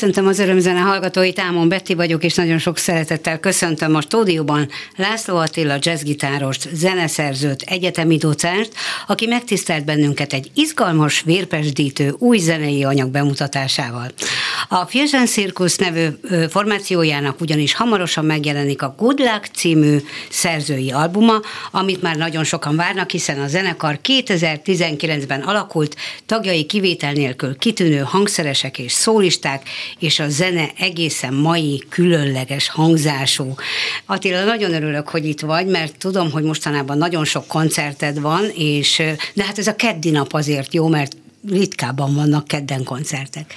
Köszöntöm az örömzene hallgatóit, Ámon Betty vagyok, és nagyon sok szeretettel köszöntöm a stúdióban László Attila jazzgitárost, zeneszerzőt, egyetemi docást, aki megtisztelt bennünket egy izgalmas, vérpesdítő új zenei anyag bemutatásával. A Fusion Circus nevű formációjának ugyanis hamarosan megjelenik a Good Luck című szerzői albuma, amit már nagyon sokan várnak, hiszen a zenekar 2019-ben alakult, tagjai kivétel nélkül kitűnő hangszeresek és szólisták, és a zene egészen mai, különleges hangzású. Attila, nagyon örülök, hogy itt vagy, mert tudom, hogy mostanában nagyon sok koncerted van, és de hát ez a keddi nap azért jó, mert ritkában vannak kedden koncertek.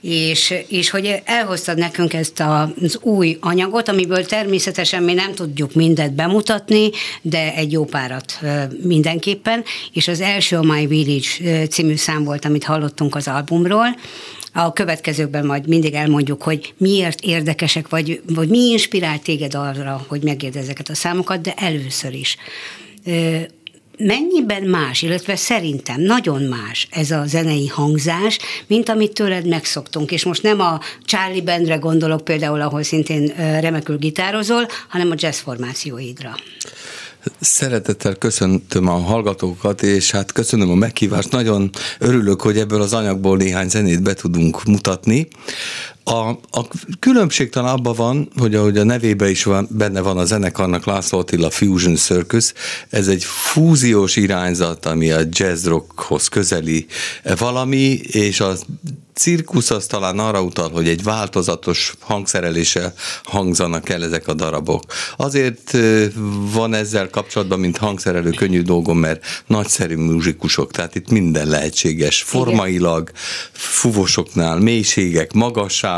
És, és hogy elhoztad nekünk ezt az új anyagot, amiből természetesen mi nem tudjuk mindet bemutatni, de egy jó párat mindenképpen, és az első a My Village című szám volt, amit hallottunk az albumról, a következőkben majd mindig elmondjuk, hogy miért érdekesek, vagy, vagy mi inspirált téged arra, hogy megérd ezeket a számokat, de először is mennyiben más, illetve szerintem nagyon más ez a zenei hangzás, mint amit tőled megszoktunk. És most nem a Charlie Bandre gondolok például, ahol szintén remekül gitározol, hanem a jazz formációidra. Szeretettel köszöntöm a hallgatókat, és hát köszönöm a meghívást. Nagyon örülök, hogy ebből az anyagból néhány zenét be tudunk mutatni. A, a különbség talán abban van, hogy ahogy a nevébe is van, benne van a zenekarnak László Attila Fusion Circus, ez egy fúziós irányzat, ami a jazz rockhoz közeli valami, és a cirkusz az talán arra utal, hogy egy változatos hangszereléssel hangzanak el ezek a darabok. Azért van ezzel kapcsolatban, mint hangszerelő könnyű dolgom, mert nagyszerű muzsikusok, tehát itt minden lehetséges. Formailag, fuvosoknál, mélységek,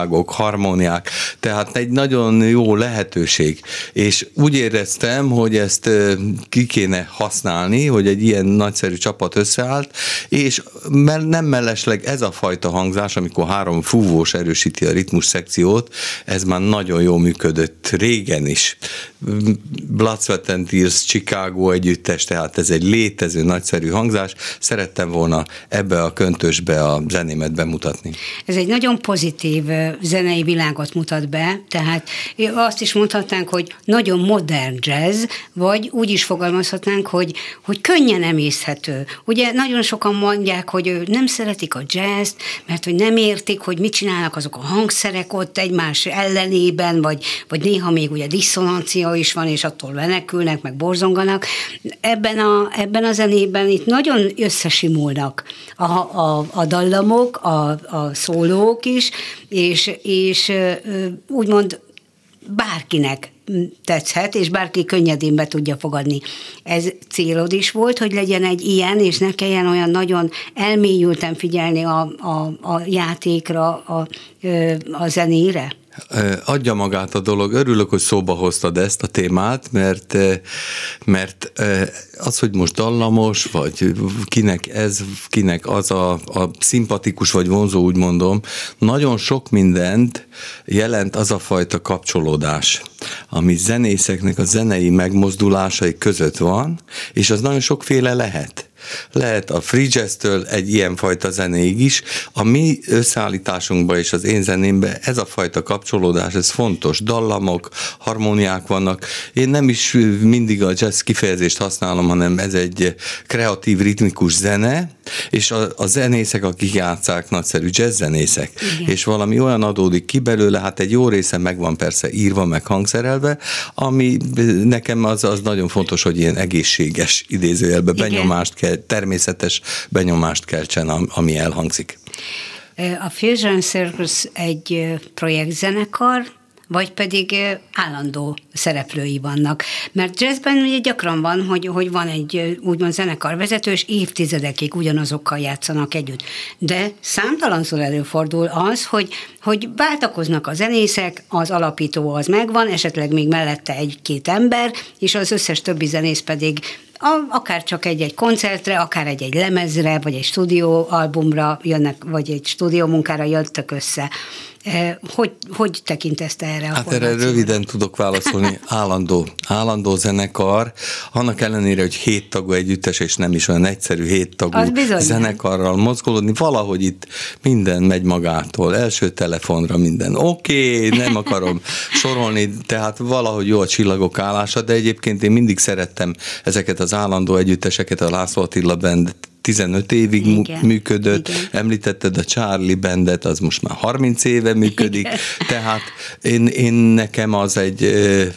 magasságok, harmóniák, tehát egy nagyon jó lehetőség. És úgy éreztem, hogy ezt ki kéne használni, hogy egy ilyen nagyszerű csapat összeállt, és nem mellesleg ez a fajta hangzás, amikor három fúvós erősíti a ritmus szekciót, ez már nagyon jól működött régen is. Blood, Sweat and Tears, Chicago együttes, tehát ez egy létező nagyszerű hangzás. Szerettem volna ebbe a köntösbe a zenémet bemutatni. Ez egy nagyon pozitív zenei világot mutat be, tehát azt is mondhatnánk, hogy nagyon modern jazz, vagy úgy is fogalmazhatnánk, hogy, hogy könnyen emészhető. Ugye nagyon sokan mondják, hogy nem szeretik a jazz mert hogy nem értik, hogy mit csinálnak azok a hangszerek ott egymás ellenében, vagy, vagy néha még ugye diszonancia is van, és attól menekülnek, meg borzonganak. Ebben a, ebben a zenében itt nagyon összesimulnak a, a, a dallamok, a, a szólók is, és, és úgymond bárkinek tetszhet, és bárki könnyedén be tudja fogadni. Ez célod is volt, hogy legyen egy ilyen, és ne kelljen olyan nagyon elmélyülten figyelni a, a, a játékra, a, a zenére? Adja magát a dolog. Örülök, hogy szóba hoztad ezt a témát, mert, mert az, hogy most dallamos, vagy kinek ez, kinek az a, a szimpatikus vagy vonzó, úgy mondom, nagyon sok mindent jelent az a fajta kapcsolódás, ami zenészeknek a zenei megmozdulásai között van, és az nagyon sokféle lehet lehet a jazz-től egy ilyenfajta zenéig is. A mi összeállításunkban és az én zenémben ez a fajta kapcsolódás, ez fontos. Dallamok, harmóniák vannak. Én nem is mindig a jazz kifejezést használom, hanem ez egy kreatív, ritmikus zene, és a, a zenészek, akik játszák, nagyszerű jazz zenészek, Igen. és valami olyan adódik ki belőle, hát egy jó része meg van persze írva, meg hangszerelve, ami nekem az, az nagyon fontos, hogy ilyen egészséges idézőjelbe benyomást kell természetes benyomást keltsen, ami elhangzik. A Fusion Circus egy projektzenekar, vagy pedig állandó szereplői vannak. Mert jazzben ugye gyakran van, hogy, hogy van egy úgymond zenekarvezető, és évtizedekig ugyanazokkal játszanak együtt. De számtalanszor előfordul az, hogy, hogy váltakoznak a zenészek, az alapító az megvan, esetleg még mellette egy-két ember, és az összes többi zenész pedig akár csak egy-egy koncertre, akár egy-egy lemezre, vagy egy stúdióalbumra jönnek, vagy egy stúdiómunkára jöttek össze. Hogy, hogy tekintesz te erre a Hát erre röviden tudok válaszolni. Állandó, állandó zenekar, annak ellenére, hogy hét tagú együttes, és nem is olyan egyszerű hét tagú zenekarral mozgolódni, valahogy itt minden megy magától, első telefonra minden. Oké, okay, nem akarom sorolni, tehát valahogy jó a csillagok állása, de egyébként én mindig szerettem ezeket az állandó együtteseket, a László Attila Band 15 évig igen, működött, igen. említetted a Charlie Bandet, az most már 30 éve működik, igen. tehát én, én nekem az egy,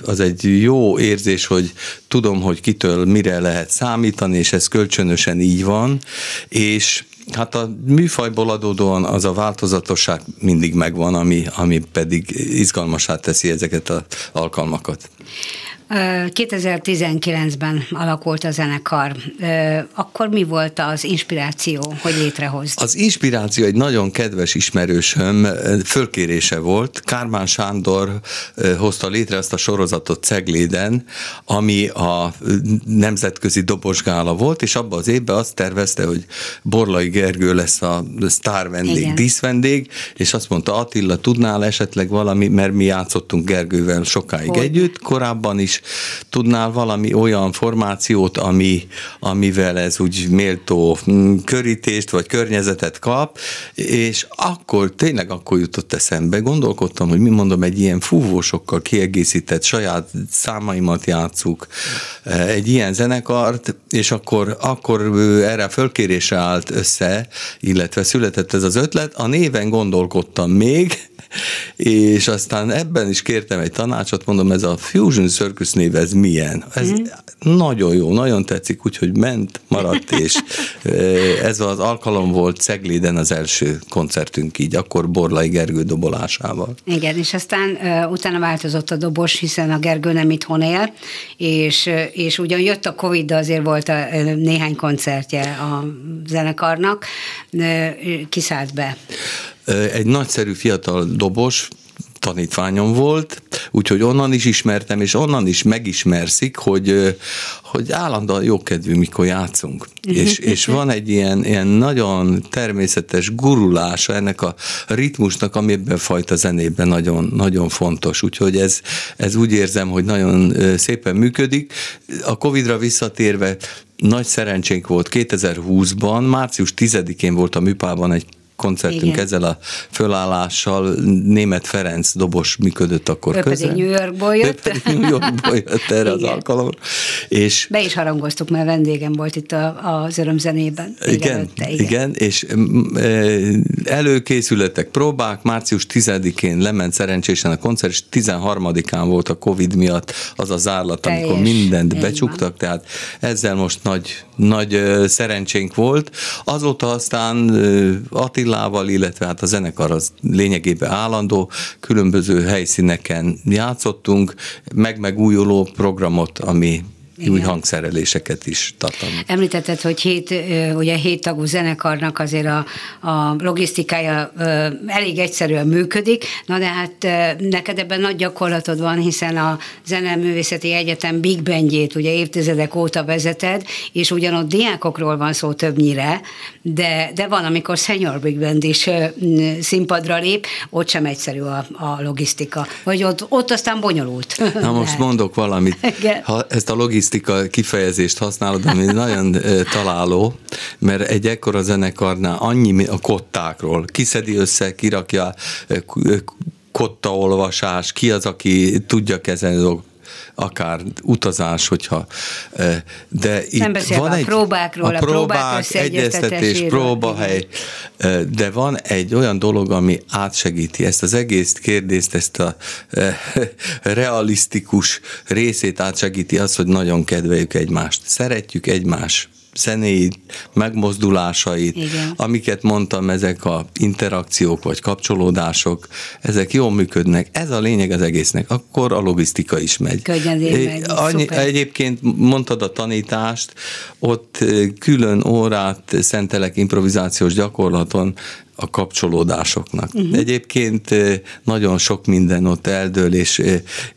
az egy jó érzés, hogy tudom, hogy kitől mire lehet számítani, és ez kölcsönösen így van, és Hát a műfajból adódóan az a változatosság mindig megvan, ami, ami pedig izgalmasát teszi ezeket az alkalmakat. 2019-ben alakult a zenekar. Akkor mi volt az inspiráció, hogy létrehozd? Az inspiráció egy nagyon kedves ismerősöm fölkérése volt. Kármán Sándor hozta létre ezt a sorozatot Cegléden, ami a nemzetközi dobosgála volt, és abban az évben azt tervezte, hogy Borlai Gergő lesz a sztár vendég, Igen. díszvendég, és azt mondta Attila, tudnál esetleg valami, mert mi játszottunk Gergővel sokáig hogy? együtt, korábban is, tudnál valami olyan formációt, ami, amivel ez úgy méltó mm, körítést vagy környezetet kap, és akkor, tényleg akkor jutott eszembe, gondolkodtam, hogy mi mondom, egy ilyen fúvósokkal kiegészített saját számaimat játszuk, eh, egy ilyen zenekart, és akkor, akkor erre a fölkérésre állt össze, illetve született ez az ötlet. A néven gondolkodtam még, és aztán ebben is kértem egy tanácsot, mondom, ez a Fusion Circus név, ez milyen? Ez mm. nagyon jó, nagyon tetszik, úgyhogy ment, maradt, és ez az alkalom volt Cegléden az első koncertünk így, akkor Borlai Gergő dobolásával. Igen, és aztán utána változott a dobos, hiszen a Gergő nem itthon él, és, és ugyan jött a Covid, de azért volt a, néhány koncertje a zenekarnak, kiszállt be egy nagyszerű fiatal dobos, tanítványom volt, úgyhogy onnan is ismertem, és onnan is megismerszik, hogy, hogy állandóan jókedvű, mikor játszunk. és, és van egy ilyen, ilyen nagyon természetes gurulása ennek a ritmusnak, ami ebben fajta zenében nagyon, nagyon fontos. Úgyhogy ez, ez úgy érzem, hogy nagyon szépen működik. A Covid-ra visszatérve nagy szerencsénk volt 2020-ban, március 10-én volt a Műpában egy koncertünk Igen. ezzel a fölállással német Ferenc dobos működött akkor ő közel. Pedig New Yorkból jött. Ő pedig New Yorkból jött erre Igen. az alkalomra. És Be is harangoztuk, mert vendégem volt itt a, az örömzenében. Igen, előtte, igen, igen, és e, előkészületek, próbák, március 10-én lement szerencsésen a koncert, és 13-án volt a Covid miatt az a zárlat, Teljes. amikor mindent becsuktak, tehát ezzel most nagy, nagy szerencsénk volt. Azóta aztán Attila Attillával, illetve hát a zenekar az lényegében állandó, különböző helyszíneken játszottunk, meg-megújuló programot, ami igen. új hangszereléseket is tartalmaz. Említetted, hogy hét, ugye hét tagú zenekarnak azért a, a logisztikája elég egyszerűen működik, na de hát neked ebben nagy gyakorlatod van, hiszen a Zeneművészeti Egyetem Big Bandjét ugye évtizedek óta vezeted, és ugyanott diákokról van szó többnyire, de, de van, amikor senior Big Band is színpadra lép, ott sem egyszerű a, a logisztika. Vagy ott, ott aztán bonyolult. Na most mondok valamit. Ha ezt a logisztikát logisztika kifejezést használod, ami nagyon találó, mert egy ekkora zenekarnál annyi a kottákról, kiszedi össze, kirakja kottaolvasás, ki az, aki tudja kezelni dolgokat akár utazás, hogyha, de Nem itt van a egy, próbákról, a, próbák, a próbák egyeztetés, próbahely, de van egy olyan dolog, ami átsegíti ezt az egész kérdést, ezt a realisztikus részét átsegíti az, hogy nagyon kedveljük egymást. Szeretjük egymás zenéit, megmozdulásait, Igen. amiket mondtam, ezek a interakciók vagy kapcsolódások, ezek jól működnek. Ez a lényeg az egésznek. Akkor a logisztika is megy. megy. Annyi, egyébként mondtad a tanítást, ott külön órát szentelek improvizációs gyakorlaton, a kapcsolódásoknak. Uh-huh. Egyébként nagyon sok minden ott eldől, és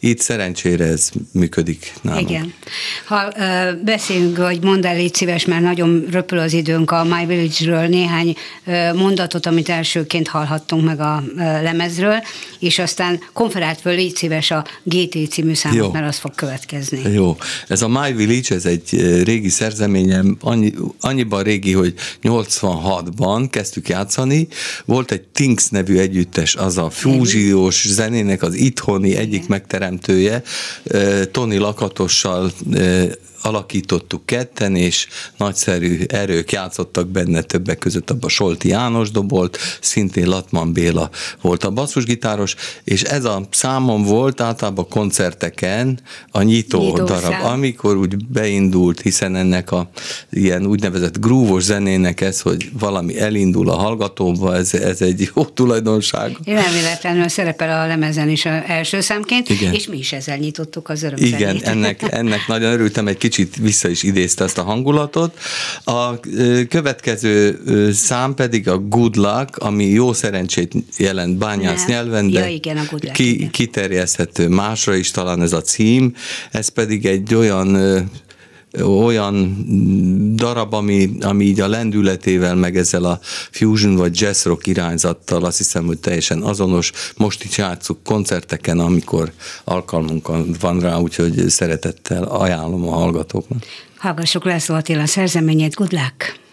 itt szerencsére ez működik nálunk. Igen. Ha uh, beszélünk, vagy mondd el, légy szíves, mert nagyon röpül az időnk a My Village-ről néhány uh, mondatot, amit elsőként hallhattunk meg a uh, lemezről, és aztán konferált föl, légy szíves a GT című számot, Jó. mert az fog következni. Jó. Ez a My Village, ez egy régi szerzeményem, annyi, annyiban régi, hogy 86-ban kezdtük játszani, volt egy Tinks nevű együttes, az a fúziós zenének az itthoni egyik megteremtője, Tony Lakatossal alakítottuk ketten, és nagyszerű erők játszottak benne többek között abban Solti János dobolt, szintén Latman Béla volt a basszusgitáros, és ez a számom volt általában koncerteken a nyitó, nyitó darab, szám. amikor úgy beindult, hiszen ennek a ilyen úgynevezett grúvos zenének ez, hogy valami elindul a hallgatóba, ez, ez egy jó tulajdonság. Nem véletlenül szerepel a lemezen is a első számként, Igen. és mi is ezzel nyitottuk az öröm Igen, ennek, ennek nagyon örültem, egy kicsit vissza is idézte ezt a hangulatot. A következő szám pedig a Good Luck, ami jó szerencsét jelent bányász Nem. nyelven, de ja, igen, a good luck, ki, igen. kiterjeszthető másra is talán ez a cím. Ez pedig egy olyan olyan darab, ami, ami így a lendületével, meg ezzel a fusion vagy jazz rock irányzattal azt hiszem, hogy teljesen azonos. Most is játszuk koncerteken, amikor alkalmunk van rá, úgyhogy szeretettel ajánlom a hallgatóknak. Hallgassuk László Attila szerzeményét, good luck!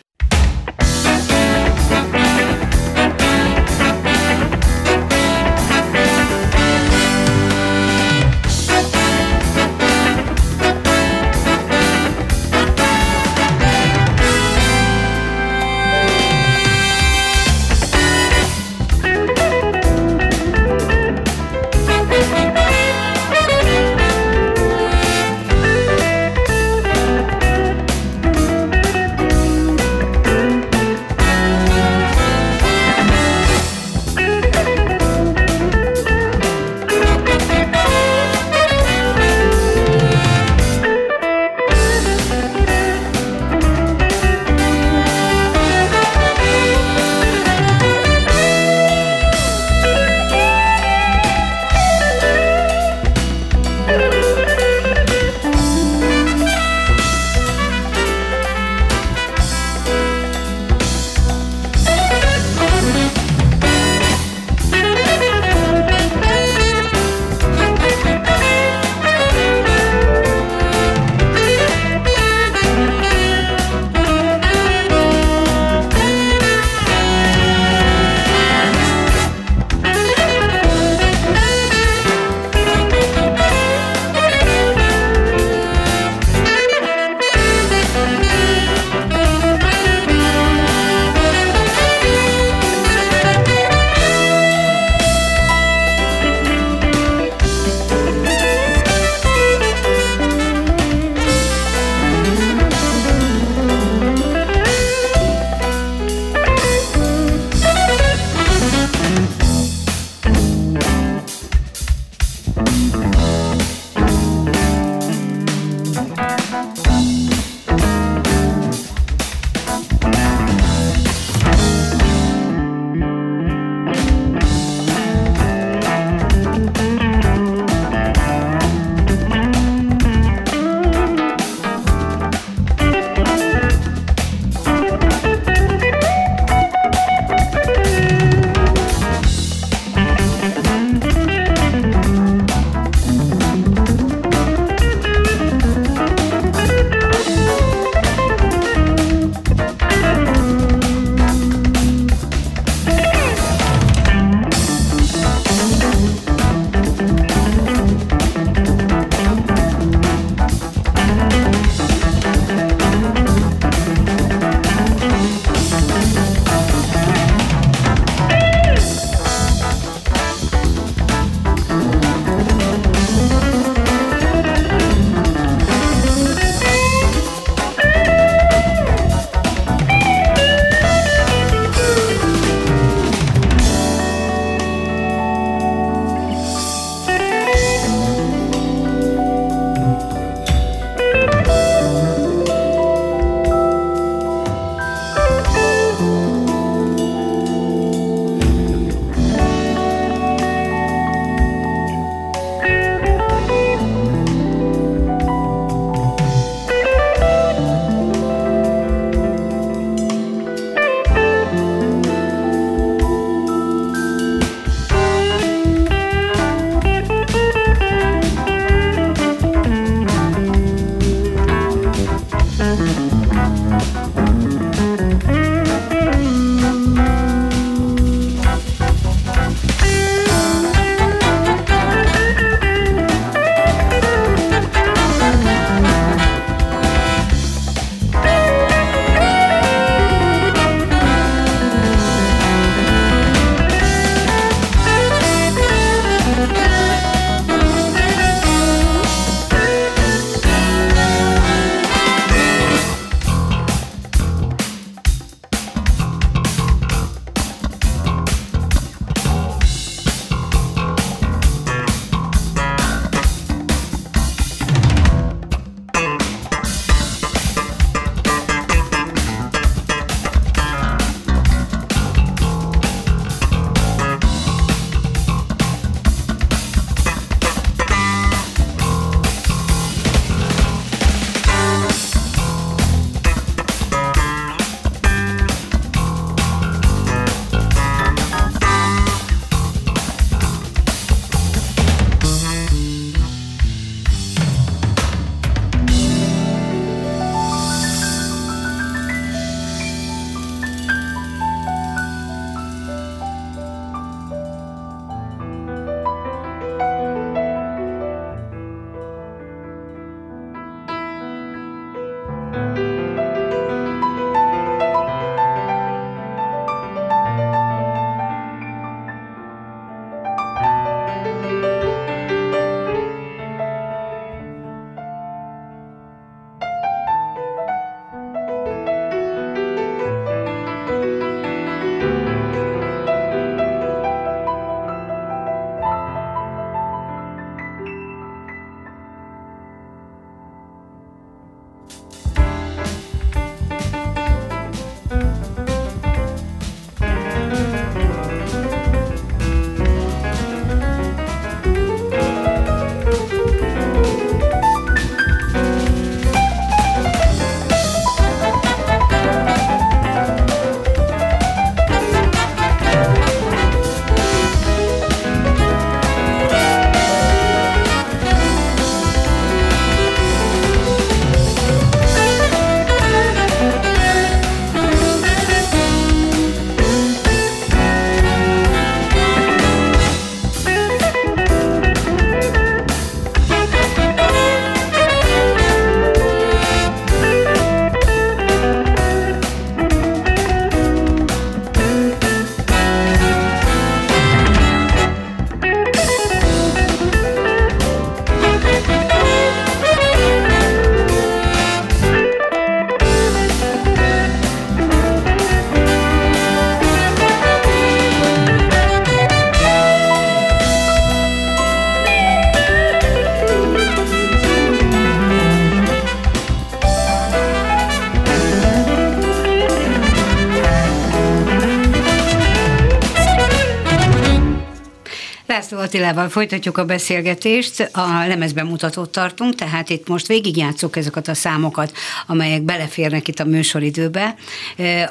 Attilával folytatjuk a beszélgetést, a lemezbemutatót tartunk, tehát itt most végigjátszuk ezeket a számokat, amelyek beleférnek itt a műsoridőbe.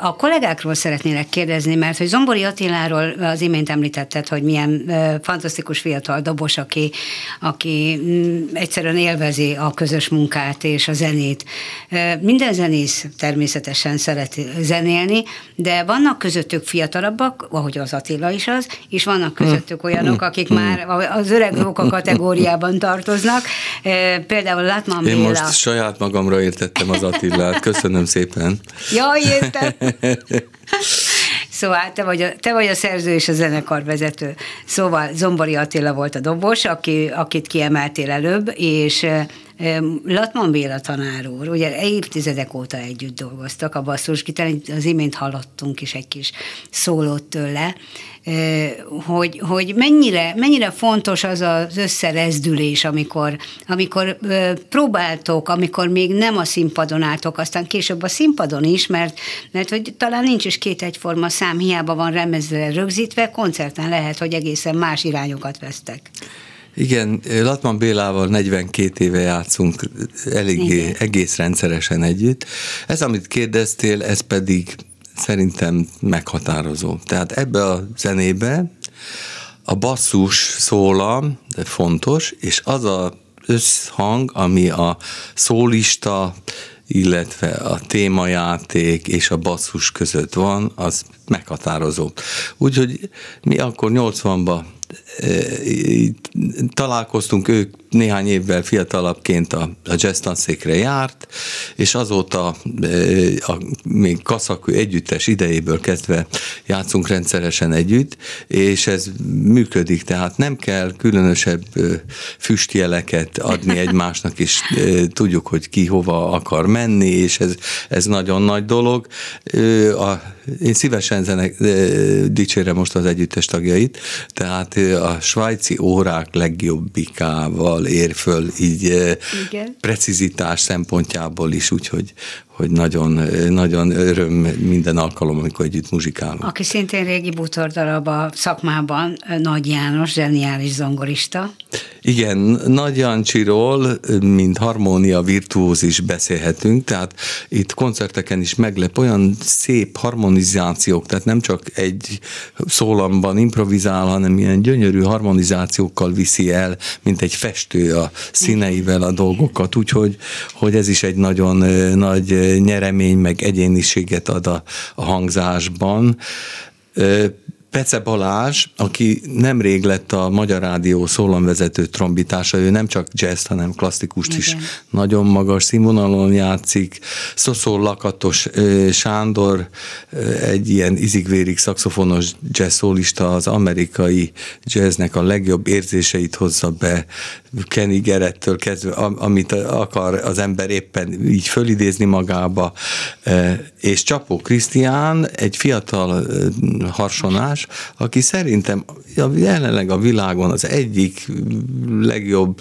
A kollégákról szeretnélek kérdezni, mert hogy Zombori Attiláról az imént említetted, hogy milyen fantasztikus fiatal dobos, aki, aki mm, egyszerűen élvezi a közös munkát és a zenét. Minden zenész természetesen szeret zenélni, de vannak közöttük fiatalabbak, ahogy az Attila is az, és vannak közöttük olyanok, akik már az öreg róka kategóriában tartoznak. Például Látman Én Béla. most saját magamra értettem az Attilát, köszönöm szépen. Jaj, értem. Szóval te vagy, a, te vagy a szerző és a zenekarvezető. Szóval Zombori Attila volt a dobos, aki, akit kiemeltél előbb, és Latman Béla tanár úr, ugye évtizedek óta együtt dolgoztak a basszusgitáron, az imént hallottunk is egy kis szólót tőle, hogy, hogy mennyire, mennyire fontos az az összerezdülés, amikor, amikor próbáltok, amikor még nem a színpadon álltok, aztán később a színpadon is, mert, mert hogy talán nincs is két egyforma szám, hiába van remezre rögzítve, koncerten lehet, hogy egészen más irányokat vesztek. Igen, Latman Bélával 42 éve játszunk eléggé, egész rendszeresen együtt. Ez, amit kérdeztél, ez pedig szerintem meghatározó. Tehát ebbe a zenébe a basszus szólam, de fontos, és az a összhang, ami a szólista, illetve a témajáték és a basszus között van, az meghatározó. Úgyhogy mi akkor 80-ban találkoztunk, ők néhány évvel fiatalabbként a, a jazz tanszékre járt, és azóta a még kaszakú együttes idejéből kezdve játszunk rendszeresen együtt, és ez működik, tehát nem kell különösebb füstjeleket adni egymásnak, és tudjuk, hogy ki hova akar menni, és ez, ez nagyon nagy dolog. A, én szívesen zenek, dicsérem most az együttes tagjait, tehát a svájci órák legjobbikával ér föl így Igen. precizitás szempontjából is, úgyhogy hogy nagyon, nagyon öröm minden alkalom, amikor együtt muzsikálunk. Aki szintén régi bútordarab a szakmában, Nagy János, zseniális zongorista. Igen, Nagy Jancsiról, mint harmónia virtuóz is beszélhetünk, tehát itt koncerteken is meglep olyan szép harmonizációk, tehát nem csak egy szólamban improvizál, hanem ilyen gyönyörű harmonizációkkal viszi el, mint egy festő a színeivel a dolgokat, úgyhogy hogy ez is egy nagyon nagy nyeremény, meg egyéniséget ad a, a hangzásban. Pece Balázs, aki nemrég lett a Magyar Rádió szólamvezető trombitása, ő nem csak jazz, hanem klasszikust Igen. is nagyon magas színvonalon játszik. Szoszó Lakatos Sándor, egy ilyen izigvérig szakszofonos jazz szólista, az amerikai jazznek a legjobb érzéseit hozza be, Kenny Gerettől kezdve, amit akar az ember éppen így fölidézni magába, és Csapó Krisztián, egy fiatal harsonás, aki szerintem jelenleg a világon az egyik legjobb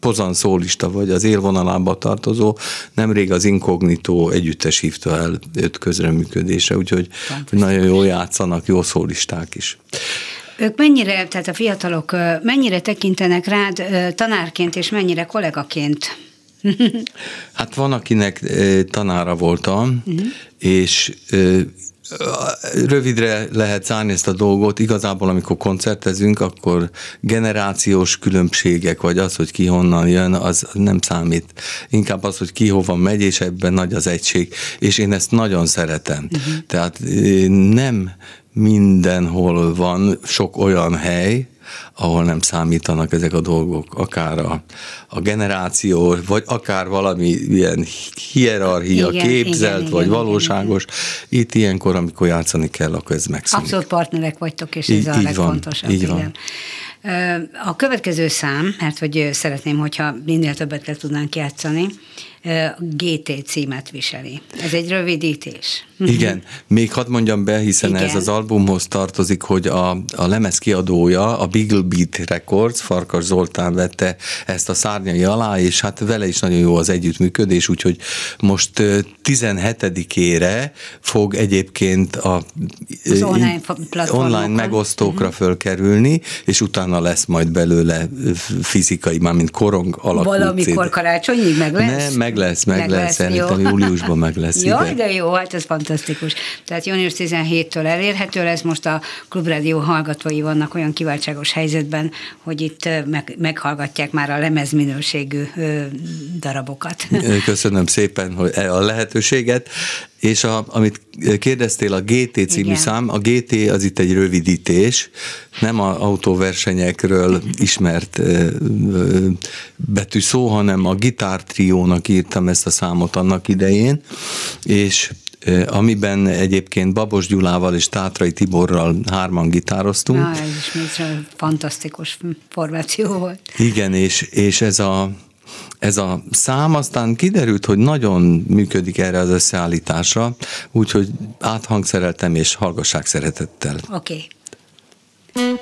pozanszólista, vagy az élvonalába tartozó, nemrég az Inkognitó együttes hívta el őt közreműködésre, úgyhogy nagyon jól játszanak, jó szólisták is. Ők mennyire, tehát a fiatalok mennyire tekintenek rád tanárként, és mennyire kollégaként? hát van, akinek tanára voltam, uh-huh. és rövidre lehet zárni ezt a dolgot, igazából amikor koncertezünk, akkor generációs különbségek, vagy az, hogy ki honnan jön, az nem számít. Inkább az, hogy ki hova megy, és ebben nagy az egység, és én ezt nagyon szeretem. Uh-huh. Tehát nem mindenhol van sok olyan hely, ahol nem számítanak ezek a dolgok, akár a, a generáció, vagy akár valami ilyen hierarchia igen, képzelt, igen, vagy igen, valóságos. Igen. Itt ilyenkor, amikor játszani kell, akkor ez megszűnik. Abszolút partnerek vagytok, és így, ez a így legfontosabb. Van, így van. A következő szám, mert hogy szeretném, hogyha minél többet le tudnánk játszani, GT címet viseli. Ez egy rövidítés. Igen, még hadd mondjam be, hiszen Igen. ez az albumhoz tartozik, hogy a, a lemez kiadója, a Beagle Beat Records, Farkas Zoltán vette ezt a szárnyai alá, és hát vele is nagyon jó az együttműködés, úgyhogy most 17-ére fog egyébként a az online, online megosztókra uh-huh. fölkerülni, és utána lesz majd belőle fizikai, mármint korong alakú Valamikor CD. karácsonyig meg lesz? Ne, meg lesz, meg, meg lesz, lesz szerintem jó. júliusban meg lesz. Jaj, de jó, hát ez fantasztikus. Tehát június 17-től elérhető lesz, most a Klubrádió hallgatói vannak olyan kiváltságos helyzetben, hogy itt meg, meghallgatják már a lemezminőségű darabokat. Köszönöm szépen hogy e a lehetőséget. És a, amit kérdeztél, a GT című Igen. szám, a GT az itt egy rövidítés, nem a autóversenyekről ismert betű szó, hanem a gitártriónak írtam ezt a számot annak idején, és amiben egyébként Babos Gyulával és Tátrai Tiborral hárman gitároztunk. Na, ez is fantasztikus formáció volt. Igen, és, és ez a ez a szám aztán kiderült, hogy nagyon működik erre az összeállításra, úgyhogy áthangszereltem és hallgassák szeretettel. Oké. Okay.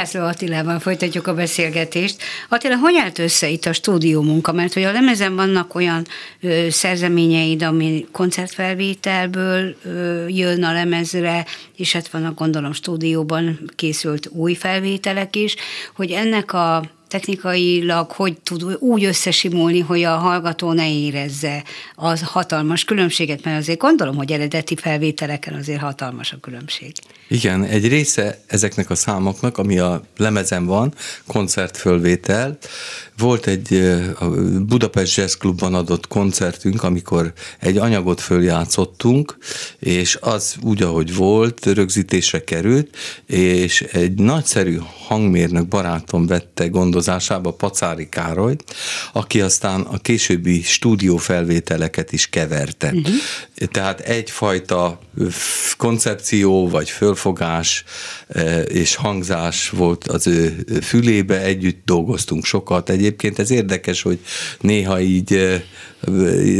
László Attilával folytatjuk a beszélgetést. Attila, hogy állt össze itt a stúdió munka? Mert hogy a lemezen vannak olyan ö, szerzeményeid, ami koncertfelvételből ö, jön a lemezre, és hát vannak gondolom stúdióban készült új felvételek is, hogy ennek a technikailag hogy tud úgy összesimulni, hogy a hallgató ne érezze az hatalmas különbséget, mert azért gondolom, hogy eredeti felvételeken azért hatalmas a különbség. Igen, egy része ezeknek a számoknak, ami a lemezen van, koncertfölvétel, volt egy a Budapest Jazz Clubban adott koncertünk, amikor egy anyagot följátszottunk, és az úgy, ahogy volt, rögzítésre került, és egy nagyszerű hangmérnök barátom vette gondozásába Pacári Károly, aki aztán a későbbi stúdiófelvételeket is keverte. Uh-huh. Tehát egyfajta koncepció, vagy fölfogás és hangzás volt az ő fülébe, együtt dolgoztunk sokat. Egyébként ez érdekes, hogy néha így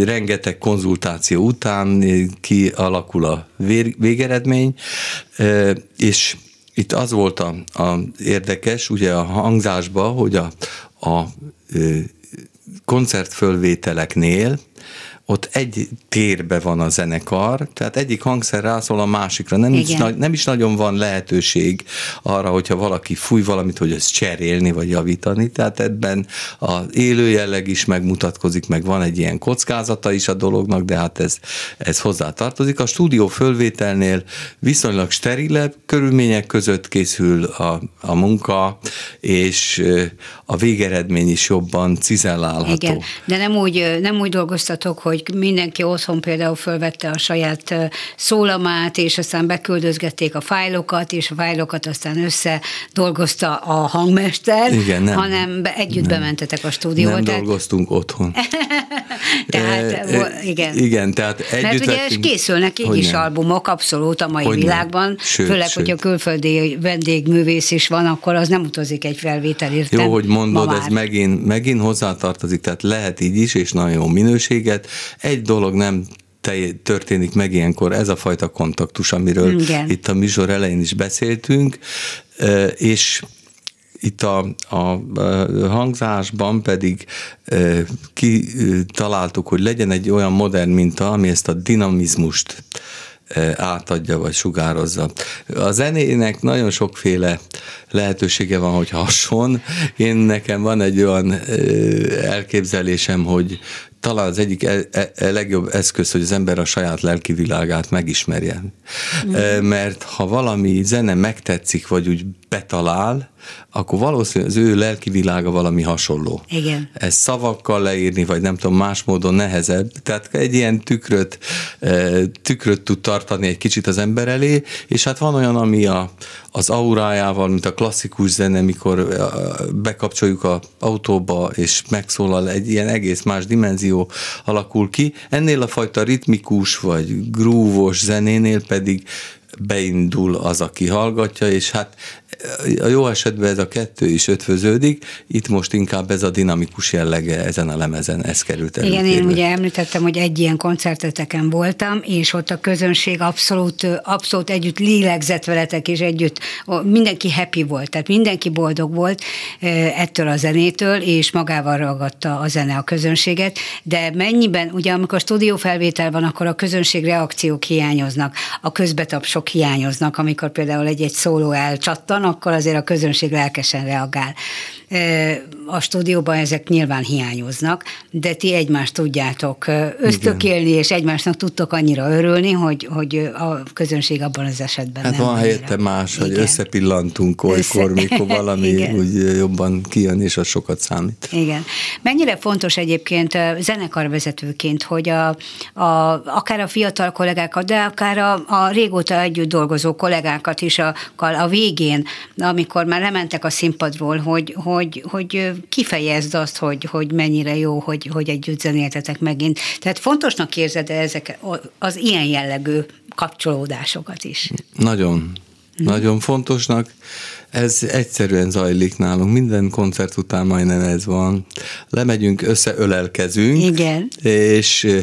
rengeteg konzultáció után kialakul a végeredmény, és itt az volt a, a érdekes, ugye a hangzásba, hogy a, a koncertfölvételeknél ott egy térbe van a zenekar, tehát egyik hangszer rászól a másikra, nem is, nem is nagyon van lehetőség arra, hogyha valaki fúj valamit, hogy ezt cserélni vagy javítani, tehát ebben az élő jelleg is megmutatkozik, meg van egy ilyen kockázata is a dolognak, de hát ez, ez hozzá tartozik. A stúdió fölvételnél viszonylag sterilebb körülmények között készül a, a munka, és a végeredmény is jobban cizellálható. Igen, de nem úgy, nem úgy dolgoztatok, hogy hogy mindenki otthon például fölvette a saját szólamát, és aztán beküldözgették a fájlokat, és a fájlokat aztán össze dolgozta a hangmester, Igen, nem, hanem együtt nem, bementetek a stúdióba. Nem tehát... dolgoztunk otthon. tehát, e, igen. Igen, tehát együtt Mert ugye lettünk, készülnek így is nem. albumok abszolút a mai hogy világban, sőt, főleg, sőt. hogyha külföldi vendégművész is van, akkor az nem utazik egy felvételért. Jó, hogy mondod, ez megint, megint hozzátartozik, tehát lehet így is, és nagyon jó minőséget, egy dolog nem történik meg ilyenkor, ez a fajta kontaktus, amiről Igen. itt a műsor elején is beszéltünk, és itt a, a hangzásban pedig kitaláltuk, hogy legyen egy olyan modern minta, ami ezt a dinamizmust átadja vagy sugározza. A zenének nagyon sokféle lehetősége van, hogy hason. Én nekem van egy olyan elképzelésem, hogy talán az egyik e, e, e legjobb eszköz, hogy az ember a saját lelki világát megismerje. Mm. Mert ha valami zene megtetszik, vagy úgy betalál, akkor valószínűleg az ő lelki világa valami hasonló. Igen. Ez szavakkal leírni, vagy nem tudom, más módon nehezebb. Tehát egy ilyen tükröt, tükröt tud tartani egy kicsit az ember elé, és hát van olyan, ami a, az aurájával, mint a klasszikus zene, mikor bekapcsoljuk a autóba, és megszólal egy ilyen egész más dimenzió alakul ki. Ennél a fajta ritmikus vagy grúvos zenénél pedig beindul az, aki hallgatja, és hát a jó esetben ez a kettő is ötvöződik, itt most inkább ez a dinamikus jellege ezen a lemezen, ez került elő. Igen, én ugye említettem, hogy egy ilyen koncerteteken voltam, és ott a közönség abszolút, abszolút együtt lélegzett veletek, és együtt mindenki happy volt, tehát mindenki boldog volt ettől a zenétől, és magával ragadta a zene a közönséget, de mennyiben, ugye amikor stúdiófelvétel van, akkor a közönség reakciók hiányoznak, a közbetapsok hiányoznak, amikor például egy-egy szóló elcsattan, akkor azért a közönség lelkesen reagál. A stúdióban ezek nyilván hiányoznak, de ti egymást tudjátok ösztökélni, Igen. és egymásnak tudtok annyira örülni, hogy, hogy a közönség abban az esetben hát nem van helyette más, Igen. hogy összepillantunk olykor, Össze... mikor valami Igen. úgy jobban kijön, és az sokat számít. Igen. Mennyire fontos egyébként zenekarvezetőként, hogy a, a, akár a fiatal kollégákat, de akár a, a régóta együtt dolgozó kollégákat is a, a végén, amikor már lementek a színpadról, hogy, hogy hogy, hogy kifejezd azt, hogy, hogy mennyire jó, hogy, hogy együtt zenéltetek megint. Tehát fontosnak érzed ezek az ilyen jellegű kapcsolódásokat is? Nagyon. Hm. Nagyon fontosnak. Ez egyszerűen zajlik nálunk. Minden koncert után majdnem ez van. Lemegyünk, összeölelkezünk. Igen. És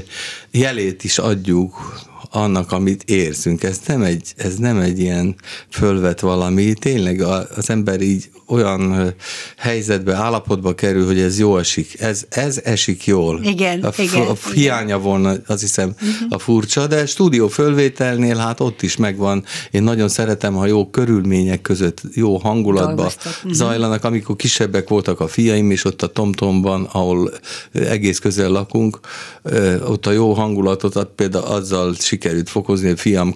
jelét is adjuk annak, amit érzünk. Ez nem egy, ez nem egy ilyen fölvet valami, tényleg az ember így olyan helyzetbe, állapotba kerül, hogy ez jó esik. Ez, ez esik jól. Igen, a, igen. A hiánya volna, azt hiszem, uh-huh. a furcsa, de stúdió fölvételnél hát ott is megvan. Én nagyon szeretem, ha jó körülmények között, jó hangulatba uh-huh. zajlanak. Amikor kisebbek voltak a fiaim, és ott a Tomtomban, ahol egész közel lakunk, ott a jó hangulatot például azzal sikerült fokozni, hogy fiam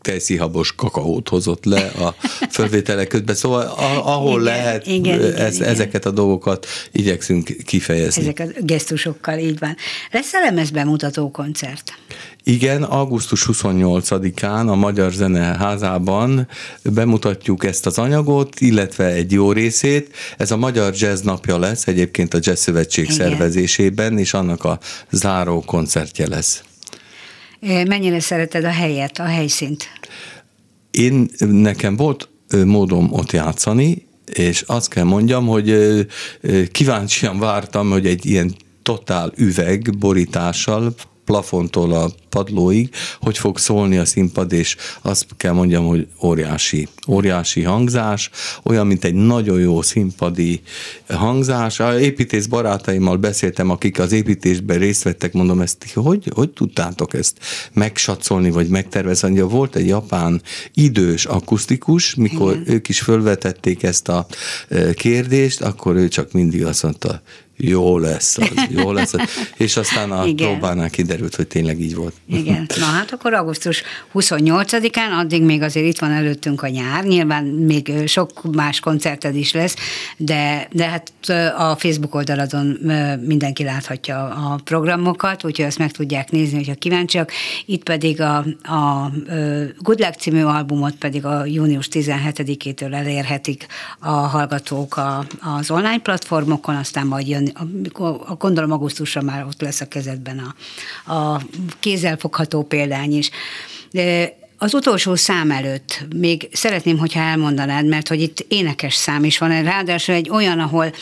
tejszíhabos kakaót hozott le a fölvételek közben, szóval ahol igen, lehet igen, igen, ez, igen. ezeket a dolgokat igyekszünk kifejezni. Ezek a gesztusokkal, így van. Lesz elemez bemutató koncert? Igen, augusztus 28-án a Magyar Zeneházában bemutatjuk ezt az anyagot, illetve egy jó részét. Ez a Magyar Jazz napja lesz, egyébként a Jazz Szövetség Igen. szervezésében, és annak a záró koncertje lesz. Mennyire szereted a helyet, a helyszínt? Én, nekem volt módom ott játszani, és azt kell mondjam, hogy kíváncsian vártam, hogy egy ilyen totál üveg borítással, plafontól a padlóig, hogy fog szólni a színpad, és azt kell mondjam, hogy óriási, óriási hangzás, olyan, mint egy nagyon jó színpadi hangzás. A építész barátaimmal beszéltem, akik az építésben részt vettek, mondom ezt, hogy, hogy tudtátok ezt megsatszolni, vagy megtervezni? Volt egy japán idős akusztikus, mikor Igen. ők is fölvetették ezt a e, kérdést, akkor ő csak mindig azt mondta, jó lesz az, jó lesz az. És aztán a Igen. próbánál kiderült, hogy tényleg így volt. Igen. Na hát akkor augusztus 28-án, addig még azért itt van előttünk a nyár, nyilván még sok más koncerted is lesz, de, de hát a Facebook oldaladon mindenki láthatja a programokat, úgyhogy azt meg tudják nézni, hogyha kíváncsiak. Itt pedig a, a Good Luck című albumot pedig a június 17-től elérhetik a hallgatók a, az online platformokon, aztán majd jön a, gondolom augusztusra már ott lesz a kezedben a, a kézzelfogható példány is. De az utolsó szám előtt még szeretném, hogyha elmondanád, mert hogy itt énekes szám is van, ráadásul egy olyan, ahol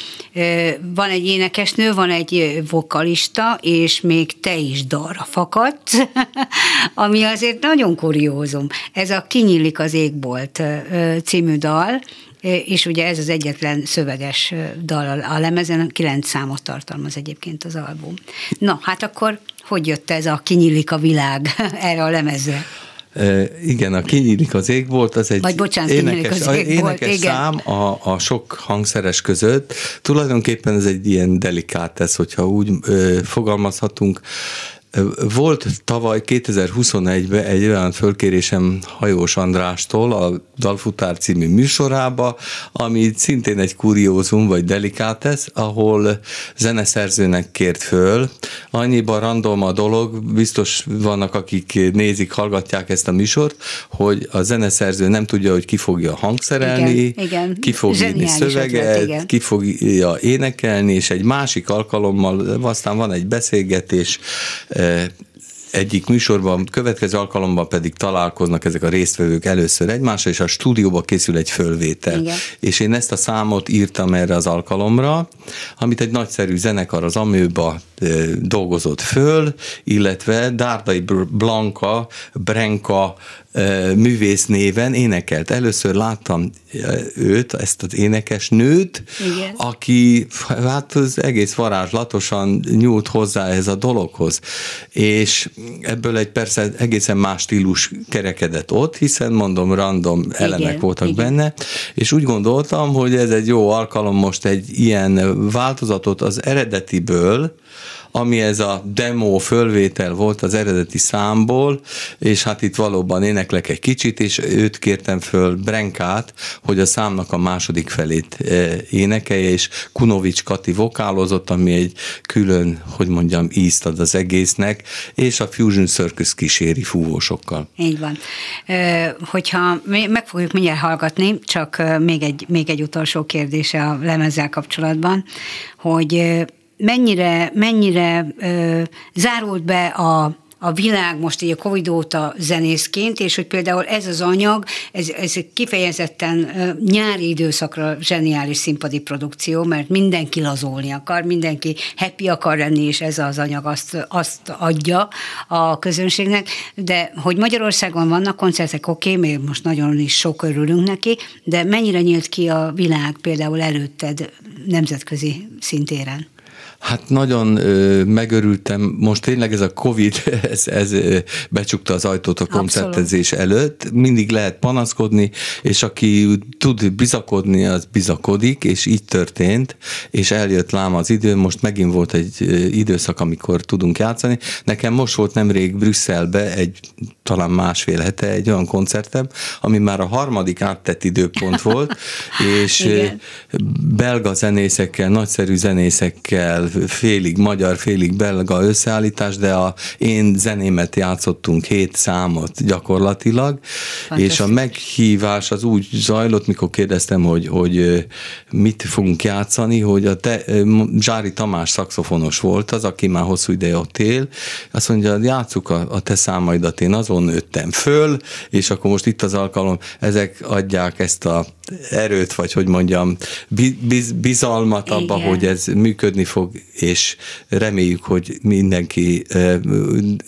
van egy énekesnő, van egy vokalista, és még te is dalra fakadsz, ami azért nagyon kuriózum. Ez a Kinyílik az égbolt című dal, és ugye ez az egyetlen szöveges dal a lemezen, kilenc számot tartalmaz egyébként az album. Na, hát akkor hogy jött ez a kinyílik a világ erre a lemezre? igen, a Kinyílik az ég volt, az egy Vagy bocsánat, énekes, az ég énekes volt, igen. szám a, a sok hangszeres között. Tulajdonképpen ez egy ilyen delikát, hogyha úgy ö, fogalmazhatunk. Volt tavaly 2021-ben egy olyan fölkérésem Hajós Andrástól a Dalfutár című műsorába, ami szintén egy kuriózum vagy delikátesz, ahol zeneszerzőnek kért föl. Annyiban random a dolog, biztos vannak, akik nézik, hallgatják ezt a műsort, hogy a zeneszerző nem tudja, hogy ki fogja hangszerelni, Igen, igen. ki fog írni szöveget, ötlet, igen. ki fogja énekelni, és egy másik alkalommal aztán van egy beszélgetés, egyik műsorban, következő alkalommal pedig találkoznak ezek a résztvevők először egymással, és a stúdióba készül egy fölvétel. Igen. És én ezt a számot írtam erre az alkalomra, amit egy nagyszerű zenekar az Amőba dolgozott föl, illetve Dárdai Blanka, Brenka művész néven énekelt. Először láttam őt, ezt az énekes nőt, Igen. aki hát az egész varázslatosan nyúlt hozzá ez a dologhoz. És ebből egy persze egészen más stílus kerekedett ott, hiszen mondom, random elemek voltak igen. benne, és úgy gondoltam, hogy ez egy jó alkalom most egy ilyen változatot az eredetiből, ami ez a demo fölvétel volt az eredeti számból, és hát itt valóban éneklek egy kicsit, és őt kértem föl, Brenkát, hogy a számnak a második felét eh, énekelje, és Kunovics Kati vokálozott, ami egy külön, hogy mondjam, ízt ad az egésznek, és a Fusion Circus kíséri fúvósokkal. Így van. Ö, Hogyha meg fogjuk mindjárt hallgatni, csak ö, még egy, még egy utolsó kérdése a lemezzel kapcsolatban, hogy mennyire, mennyire ö, zárult be a a világ most így a Covid óta zenészként, és hogy például ez az anyag, ez, ez kifejezetten nyári időszakra zseniális színpadi produkció, mert mindenki lazolni akar, mindenki happy akar lenni, és ez az anyag azt, azt adja a közönségnek, de hogy Magyarországon vannak koncertek, oké, okay, még most nagyon is sok örülünk neki, de mennyire nyílt ki a világ például előtted nemzetközi szintéren? Hát nagyon ö, megörültem, most tényleg ez a Covid, ez, ez becsukta az ajtót a koncertezés előtt, mindig lehet panaszkodni, és aki tud bizakodni, az bizakodik, és így történt, és eljött lám az idő, most megint volt egy időszak, amikor tudunk játszani. Nekem most volt nemrég Brüsszelbe egy talán másfél hete egy olyan koncertem, ami már a harmadik áttett időpont volt, és belga zenészekkel, nagyszerű zenészekkel, félig magyar, félig belga összeállítás, de a én zenémet játszottunk hét számot gyakorlatilag, és a meghívás az úgy zajlott, mikor kérdeztem, hogy, hogy mit fogunk játszani, hogy a te, Zsári Tamás szaxofonos volt az, aki már hosszú ideje ott él, azt mondja, játsszuk a, a te számaidat, én azon nőttem föl, és akkor most itt az alkalom, ezek adják ezt a erőt, vagy hogy mondjam, bi- biz, bizalmat abba, Igen. hogy ez működni fog, és reméljük, hogy mindenki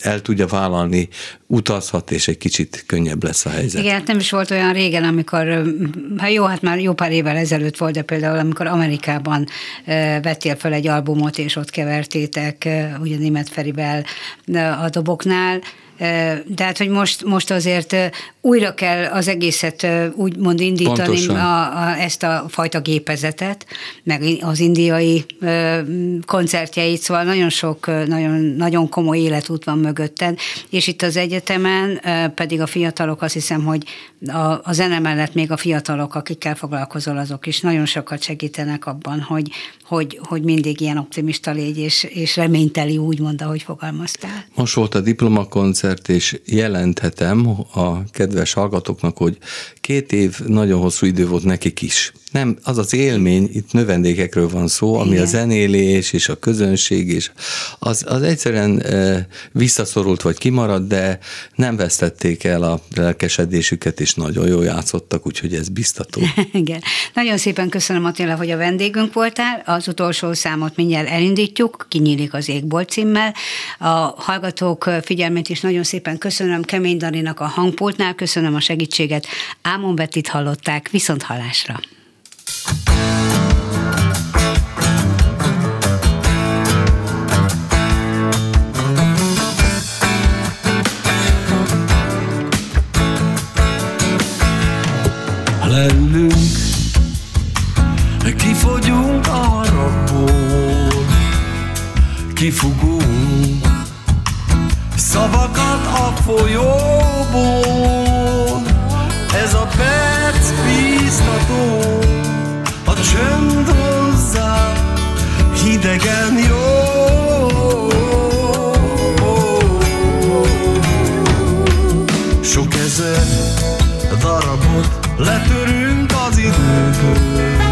el tudja vállalni, utazhat, és egy kicsit könnyebb lesz a helyzet. Igen, hát nem is volt olyan régen, amikor, hát jó, hát már jó pár évvel ezelőtt volt, de például amikor Amerikában vettél fel egy albumot, és ott kevertétek, ugye német Ferivel a doboknál, de hát, hogy most, most azért újra kell az egészet úgymond indítani, Pontosan. a, a, ezt a fajta gépezetet, meg az indiai ö, koncertjeit, szóval nagyon sok, nagyon, nagyon komoly életút van mögötted, és itt az egyetemen ö, pedig a fiatalok azt hiszem, hogy a, a zene mellett még a fiatalok, akikkel foglalkozol, azok is nagyon sokat segítenek abban, hogy, hogy, hogy mindig ilyen optimista légy, és, és reményteli úgymond, ahogy fogalmaztál. Most volt a diplomakoncert, és jelenthetem a kedves hallgatóknak, hogy két év nagyon hosszú idő volt nekik is. Nem, az az élmény, itt növendékekről van szó, ami Igen. a zenélés és a közönség, és az, az egyszerűen e, visszaszorult vagy kimaradt, de nem vesztették el a lelkesedésüket, és nagyon jól játszottak, úgyhogy ez biztató. Igen. Nagyon szépen köszönöm Attila, hogy a vendégünk voltál. Az utolsó számot mindjárt elindítjuk, kinyílik az égbolt címmel. A hallgatók figyelmét is nagyon szépen köszönöm Kemény Daninak a hangpultnál, köszönöm a segítséget. Ámon Bettit hallották, viszont lennünk Kifogyunk a harapból. Kifugunk Szavakat a folyóból. könd hozzá, hidegen jó. Sok ezer darabot letörünk az időből,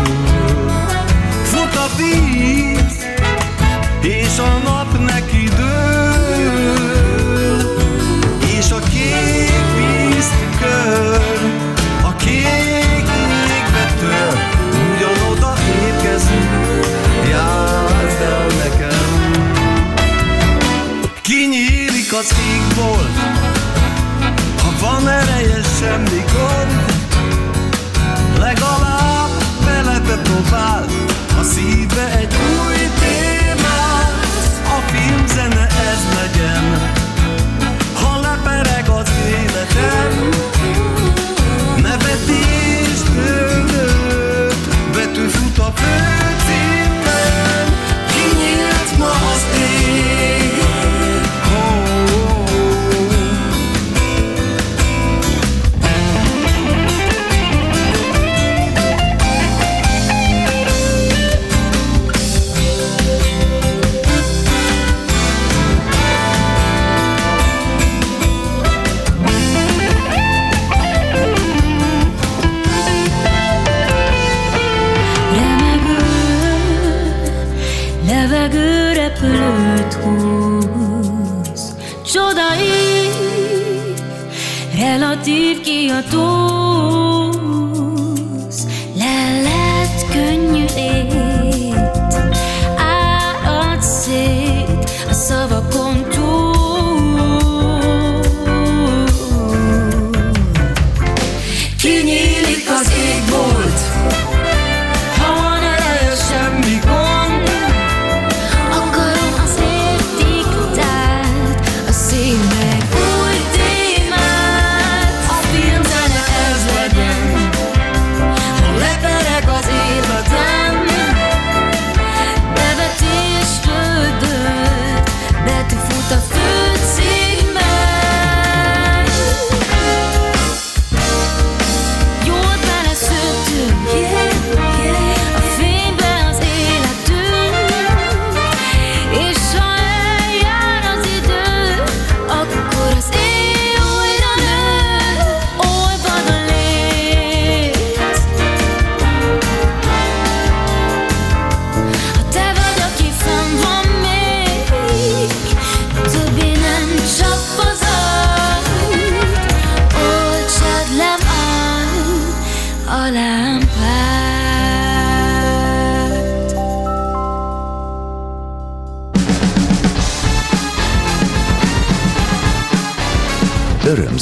spus Ciudai relativ que a chiatul